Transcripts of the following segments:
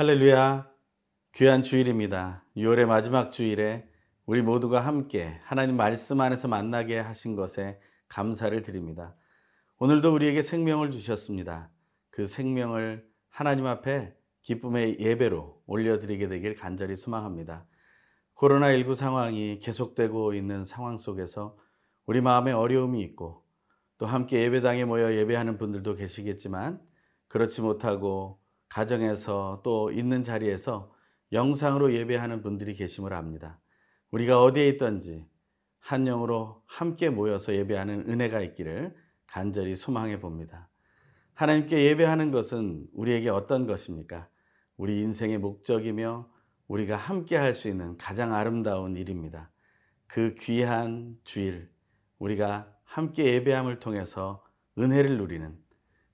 할렐루야. 귀한 주일입니다. 6월의 마지막 주일에 우리 모두가 함께 하나님 말씀 안에서 만나게 하신 것에 감사를 드립니다. 오늘도 우리에게 생명을 주셨습니다. 그 생명을 하나님 앞에 기쁨의 예배로 올려드리게 되길 간절히 소망합니다. 코로나19 상황이 계속되고 있는 상황 속에서 우리 마음에 어려움이 있고 또 함께 예배당에 모여 예배하는 분들도 계시겠지만 그렇지 못하고 가정에서 또 있는 자리에서 영상으로 예배하는 분들이 계심을 압니다. 우리가 어디에 있든지 한 영으로 함께 모여서 예배하는 은혜가 있기를 간절히 소망해 봅니다. 하나님께 예배하는 것은 우리에게 어떤 것입니까? 우리 인생의 목적이며 우리가 함께 할 수 있는 가장 아름다운 일입니다. 그 귀한 주일, 우리가 함께 예배함을 통해서 은혜를 누리는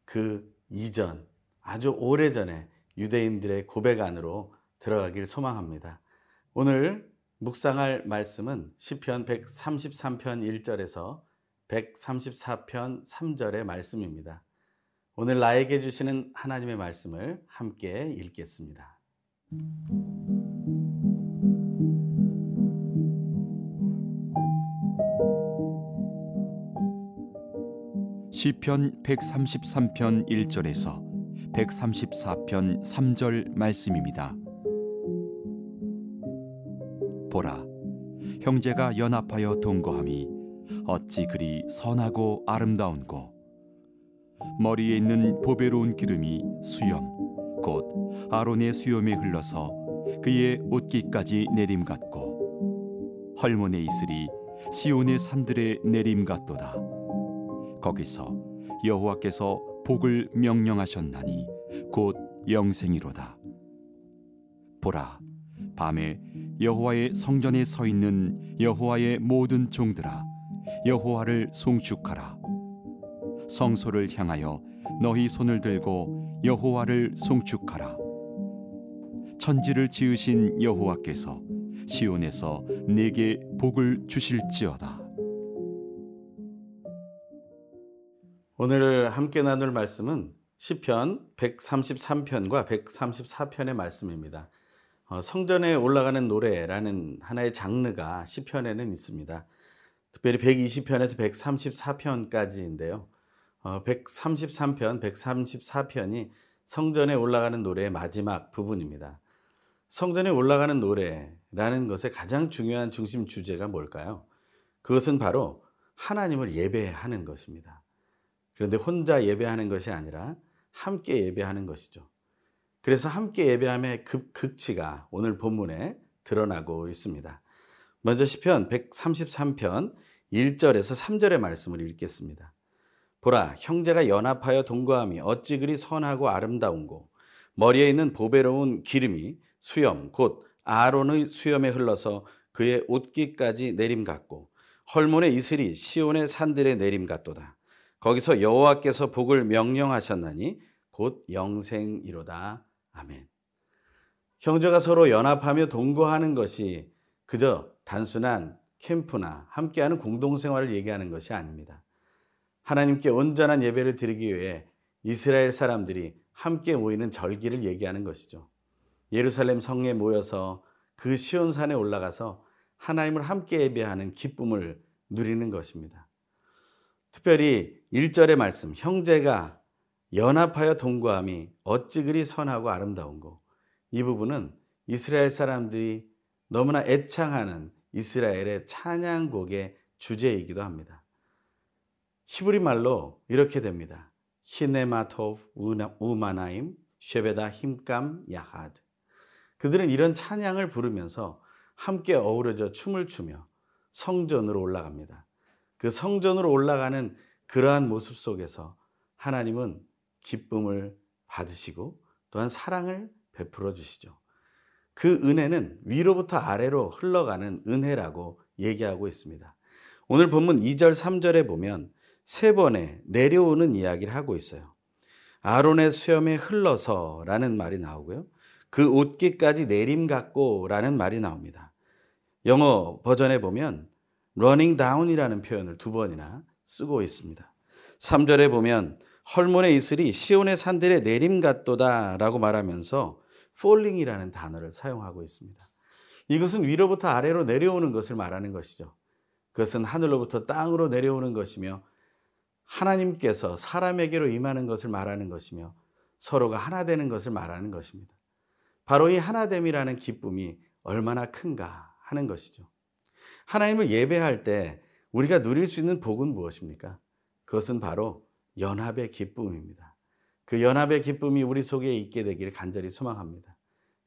그 이전, 아주 오래전에 유대인들의 고백 안으로 들어가길 소망합니다. 오늘 묵상할 말씀은 시편 133편 1절에서 134편 3절의 말씀입니다. 오늘 나에게 주시는 하나님의 말씀을 함께 읽겠습니다. 시편 133편 1절에서 134편 3절 말씀입니다. 보라. 형제가 연합하여 동거함이 어찌 그리 선하고 아름다운고? 머리에 있는 보배로운 기름이 수염 곧 아론의 수염에 흘러서 그의 옷깃까지 내림 같고 헐몬의 이슬이 시온의 산들의 내림 같도다. 거기서 여호와께서 복을 명령하셨나니 곧 영생이로다. 보라 밤에 여호와의 성전에 서 있는 여호와의 모든 종들아 여호와를 송축하라. 성소를 향하여 너희 손을 들고 여호와를 송축하라. 천지를 지으신 여호와께서 시온에서 내게 복을 주실지어다. 오늘 함께 나눌 말씀은 시편 133편과 134편의 말씀입니다. 어, 성전에 올라가는 노래라는 하나의 장르가 시편에는 있습니다. 특별히 120편에서 134편까지인데요. 어, 133편, 134편이 성전에 올라가는 노래의 마지막 부분입니다. 성전에 올라가는 노래라는 것의 가장 중요한 중심 주제가 뭘까요? 그것은 바로 하나님을 예배하는 것입니다. 그런데 혼자 예배하는 것이 아니라 함께 예배하는 것이죠. 그래서 함께 예배함의 급 극치가 오늘 본문에 드러나고 있습니다. 먼저 시편 133편 1절에서 3절의 말씀을 읽겠습니다. 보라 형제가 연합하여 동거함이 어찌 그리 선하고 아름다운고 머리에 있는 보배로운 기름이 수염 곧 아론의 수염에 흘러서 그의 옷깃까지 내림 같고 헐몬의 이슬이 시온의 산들의 내림 같도다. 거기서 여호와께서 복을 명령하셨나니 곧 영생이로다. 아멘. 형제가 서로 연합하며 동거하는 것이 그저 단순한 캠프나 함께하는 공동생활을 얘기하는 것이 아닙니다. 하나님께 온전한 예배를 드리기 위해 이스라엘 사람들이 함께 모이는 절기를 얘기하는 것이죠. 예루살렘 성에 모여서 그 시온산에 올라가서 하나님을 함께 예배하는 기쁨을 누리는 것입니다. 특별히 1절의 말씀, 형제가 연합하여 동거함이 어찌 그리 선하고 아름다운고. 이 부분은 이스라엘 사람들이 너무나 애창하는 이스라엘의 찬양곡의 주제이기도 합니다. 히브리 말로 이렇게 됩니다. 히네마토 우마나임 쉐베다 힘감 야하드. 그들은 이런 찬양을 부르면서 함께 어우러져 춤을 추며 성전으로 올라갑니다. 그 성전으로 올라가는 그러한 모습 속에서 하나님은 기쁨을 받으시고 또한 사랑을 베풀어 주시죠. 그 은혜는 위로부터 아래로 흘러가는 은혜라고 얘기하고 있습니다. 오늘 본문 2절, 3절에 보면 세 번의 내려오는 이야기를 하고 있어요. 아론의 수염에 흘러서 라는 말이 나오고요. 그 옷깃까지 내림 같고 라는 말이 나옵니다. 영어 버전에 보면 running down이라는 표현을 두 번이나 쓰고 있습니다. 3절에 보면 헐몬의 이슬이 시온의 산들에 내림 같도다라고 말하면서 falling이라는 단어를 사용하고 있습니다. 이것은 위로부터 아래로 내려오는 것을 말하는 것이죠. 그것은 하늘로부터 땅으로 내려오는 것이며 하나님께서 사람에게로 임하는 것을 말하는 것이며 서로가 하나 되는 것을 말하는 것입니다. 바로 이 하나됨이라는 기쁨이 얼마나 큰가 하는 것이죠. 하나님을 예배할 때 우리가 누릴 수 있는 복은 무엇입니까? 그것은 바로 연합의 기쁨입니다. 그 연합의 기쁨이 우리 속에 있게 되기를 간절히 소망합니다.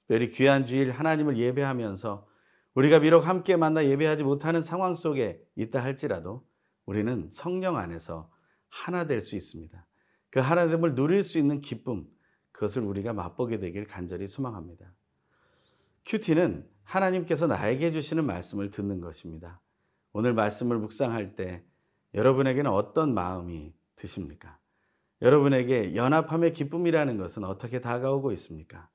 특별히 귀한 주일 하나님을 예배하면서 우리가 비록 함께 만나 예배하지 못하는 상황 속에 있다 할지라도 우리는 성령 안에서 하나 될 수 있습니다. 그 하나됨을 누릴 수 있는 기쁨, 그것을 우리가 맛보게 되길 간절히 소망합니다. 큐티는 하나님께서 나에게 주시는 말씀을 듣는 것입니다. 오늘 말씀을 묵상할 때 여러분에게는 어떤 마음이 드십니까? 여러분에게 연합함의 기쁨이라는 것은 어떻게 다가오고 있습니까?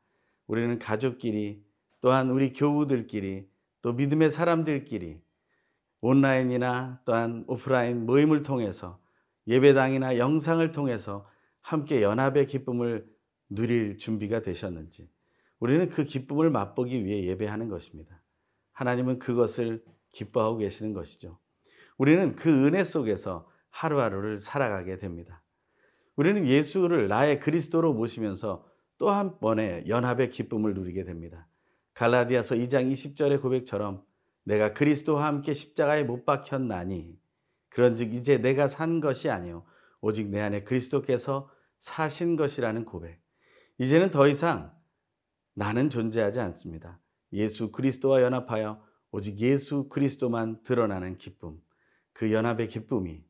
우리는 가족끼리 또한 우리 교우들끼리 또 믿음의 사람들끼리 온라인이나 또한 오프라인 모임을 통해서 예배당이나 영상을 통해서 함께 연합의 기쁨을 누릴 준비가 되셨는지 우리는 그 기쁨을 맛보기 위해 예배하는 것입니다. 하나님은 그것을 기뻐하고 계시는 것이죠. 우리는 그 은혜 속에서 하루하루를 살아가게 됩니다. 우리는 예수를 나의 그리스도로 모시면서 또 한 번의 연합의 기쁨을 누리게 됩니다. 갈라디아서 2장 20절의 고백처럼 내가 그리스도와 함께 십자가에 못 박혔나니 그런즉 이제 내가 산 것이 아니요 오직 내 안에 그리스도께서 사신 것이라는 고백. 이제는 더 이상 나는 존재하지 않습니다. 예수 그리스도와 연합하여 오직 예수 그리스도만 드러나는 기쁨. 그 연합의 기쁨이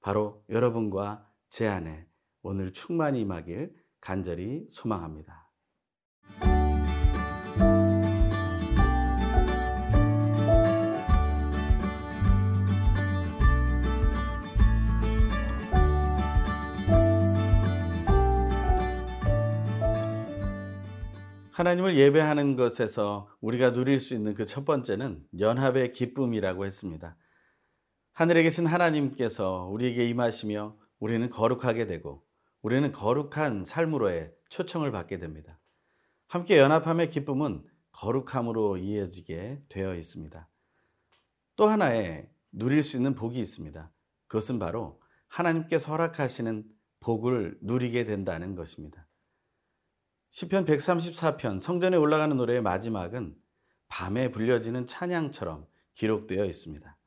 바로 여러분과 제 안에 오늘 충만히 임하길 간절히 소망합니다. 하나님을 예배하는 것에서 우리가 누릴 수 있는 그 첫 번째는 연합의 기쁨이라고 했습니다. 하늘에 계신 하나님께서 우리에게 임하시며 우리는 거룩하게 되고 우리는 거룩한 삶으로의 초청을 받게 됩니다. 함께 연합함의 기쁨은 거룩함으로 이어지게 되어 있습니다. 또 하나의 누릴 수 있는 복이 있습니다. 그것은 바로 하나님께서 허락하시는 복을 누리게 된다는 것입니다. 시편 134편 성전에 올라가는 노래의 마지막은 밤에 불려지는 찬양처럼 기록되어 있습니다.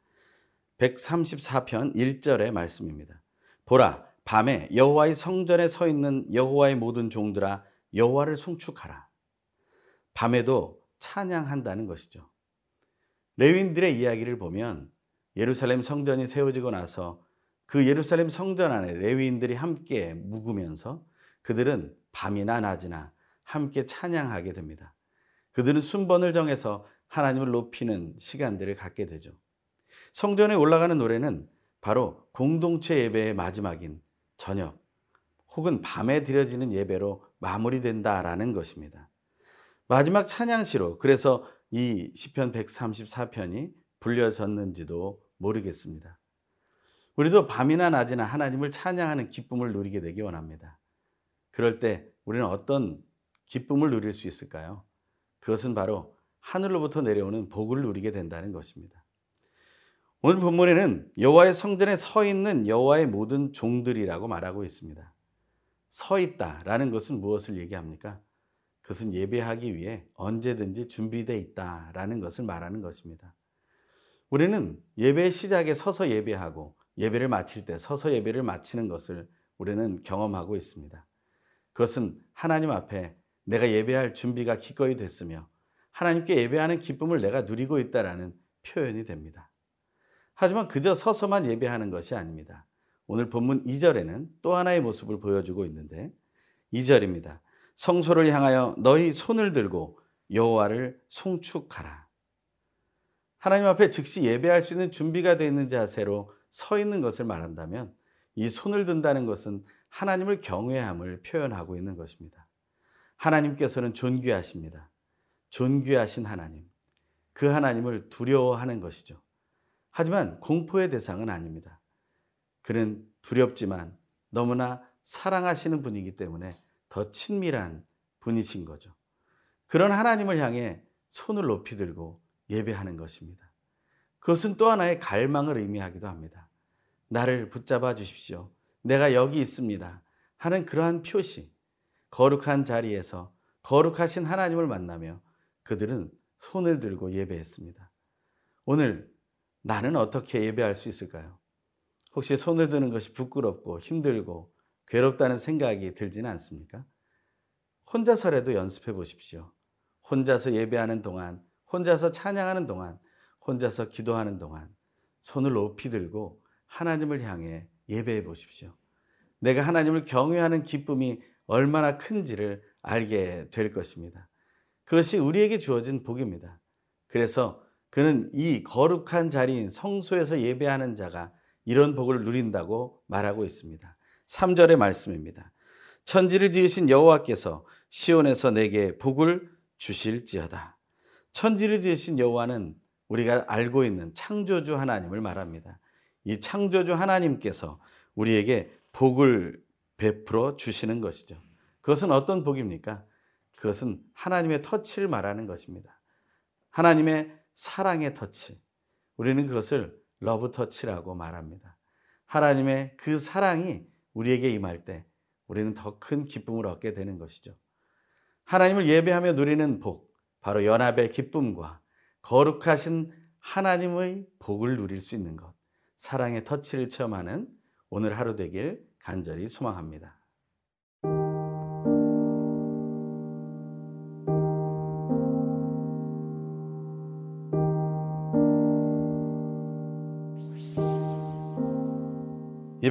134편 1절의 말씀입니다. 보라 밤에 여호와의 성전에 서 있는 여호와의 모든 종들아 여호와를 송축하라. 밤에도 찬양한다는 것이죠. 레윈들의 이야기를 보면 예루살렘 성전이 세워지고 나서 그 예루살렘 성전 안에 레위인들이 함께 묵으면서 그들은 밤이나 낮이나 함께 찬양하게 됩니다. 그들은 순번을 정해서 하나님을 높이는 시간들을 갖게 되죠. 성전에 올라가는 노래는 바로 공동체 예배의 마지막인 저녁 혹은 밤에 드려지는 예배로 마무리된다라는 것입니다. 마지막 찬양시로 그래서 이 시편 134편이 불려졌는지도 모르겠습니다. 우리도 밤이나 낮이나 하나님을 찬양하는 기쁨을 누리게 되기 원합니다. 그럴 때 우리는 어떤 기쁨을 누릴 수 있을까요? 그것은 바로 하늘로부터 내려오는 복을 누리게 된다는 것입니다. 오늘 본문에는 여호와의 성전에 서 있는 여호와의 모든 종들이라고 말하고 있습니다. 서 있다라는 것은 무엇을 얘기합니까? 그것은 예배하기 위해 언제든지 준비되어 있다라는 것을 말하는 것입니다. 우리는 예배 시작에 서서 예배하고 예배를 마칠 때 서서 예배를 마치는 것을 우리는 경험하고 있습니다. 그것은 하나님 앞에 내가 예배할 준비가 기꺼이 됐으며 하나님께 예배하는 기쁨을 내가 누리고 있다라는 표현이 됩니다. 하지만 그저 서서만 예배하는 것이 아닙니다. 오늘 본문 2절에는 또 하나의 모습을 보여주고 있는데 2절입니다. 성소를 향하여 너희 손을 들고 여호와를 송축하라. 하나님 앞에 즉시 예배할 수 있는 준비가 되어 있는 자세로 서 있는 것을 말한다면 이 손을 든다는 것은 하나님을 경외함을 표현하고 있는 것입니다. 하나님께서는 존귀하십니다. 존귀하신 하나님. 그 하나님을 두려워하는 것이죠. 하지만 공포의 대상은 아닙니다. 그는 두렵지만 너무나 사랑하시는 분이기 때문에 더 친밀한 분이신 거죠. 그런 하나님을 향해 손을 높이 들고 예배하는 것입니다. 그것은 또 하나의 갈망을 의미하기도 합니다. 나를 붙잡아 주십시오. 내가 여기 있습니다. 하는 그러한 표시, 거룩한 자리에서 거룩하신 하나님을 만나며 그들은 손을 들고 예배했습니다. 오늘 나는 어떻게 예배할 수 있을까요? 혹시 손을 드는 것이 부끄럽고 힘들고 괴롭다는 생각이 들지는 않습니까? 혼자서라도 연습해 보십시오. 혼자서 예배하는 동안, 혼자서 찬양하는 동안, 혼자서 기도하는 동안 손을 높이 들고 하나님을 향해 예배해 보십시오. 내가 하나님을 경외하는 기쁨이 얼마나 큰지를 알게 될 것입니다. 그것이 우리에게 주어진 복입니다. 그래서 그는 이 거룩한 자리인 성소에서 예배하는 자가 이런 복을 누린다고 말하고 있습니다. 3절의 말씀입니다. 천지를 지으신 여호와께서 시온에서 내게 복을 주실지어다. 천지를 지으신 여호와는 우리가 알고 있는 창조주 하나님을 말합니다. 이 창조주 하나님께서 우리에게 복을 베풀어 주시는 것이죠. 그것은 어떤 복입니까? 그것은 하나님의 터치를 말하는 것입니다. 하나님의 사랑의 터치. 우리는 그것을 love touch라고 말합니다. 하나님의 그 사랑이 우리에게 임할 때 우리는 더 큰 기쁨을 얻게 되는 것이죠. 하나님을 예배하며 누리는 복, 바로 연합의 기쁨과 거룩하신 하나님의 복을 누릴 수 있는 것, 사랑의 터치를 체험하는 오늘 하루 되길 간절히 소망합니다.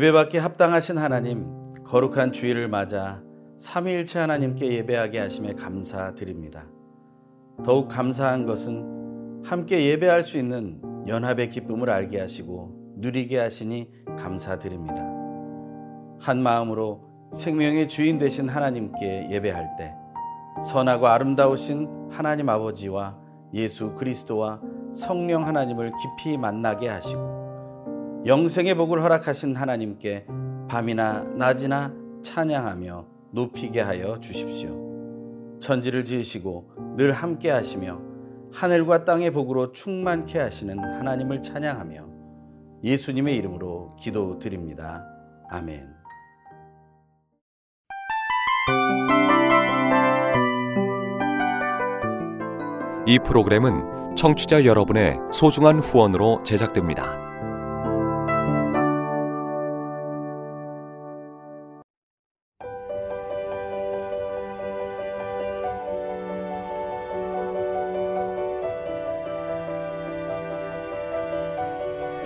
예배받기 합당하신 하나님, 거룩한 주일을 맞아 삼위일체 하나님께 예배하게 하심에 감사드립니다. 더욱 감사한 것은 함께 예배할 수 있는 연합의 기쁨을 알게 하시고 누리게 하시니 감사드립니다. 한 마음으로 생명의 주인 되신 하나님께 예배할 때 선하고 아름다우신 하나님 아버지와 예수 그리스도와 성령 하나님을 깊이 만나게 하시고 영생의 복을 허락하신 하나님께 밤이나 낮이나 찬양하며 높이게 하여 주십시오. 천지를 지으시고 늘 함께 하시며 하늘과 땅의 복으로 충만케 하시는 하나님을 찬양하며 예수님의 이름으로 기도드립니다. 아멘. 이 프로그램은 청취자 여러분의 소중한 후원으로 제작됩니다.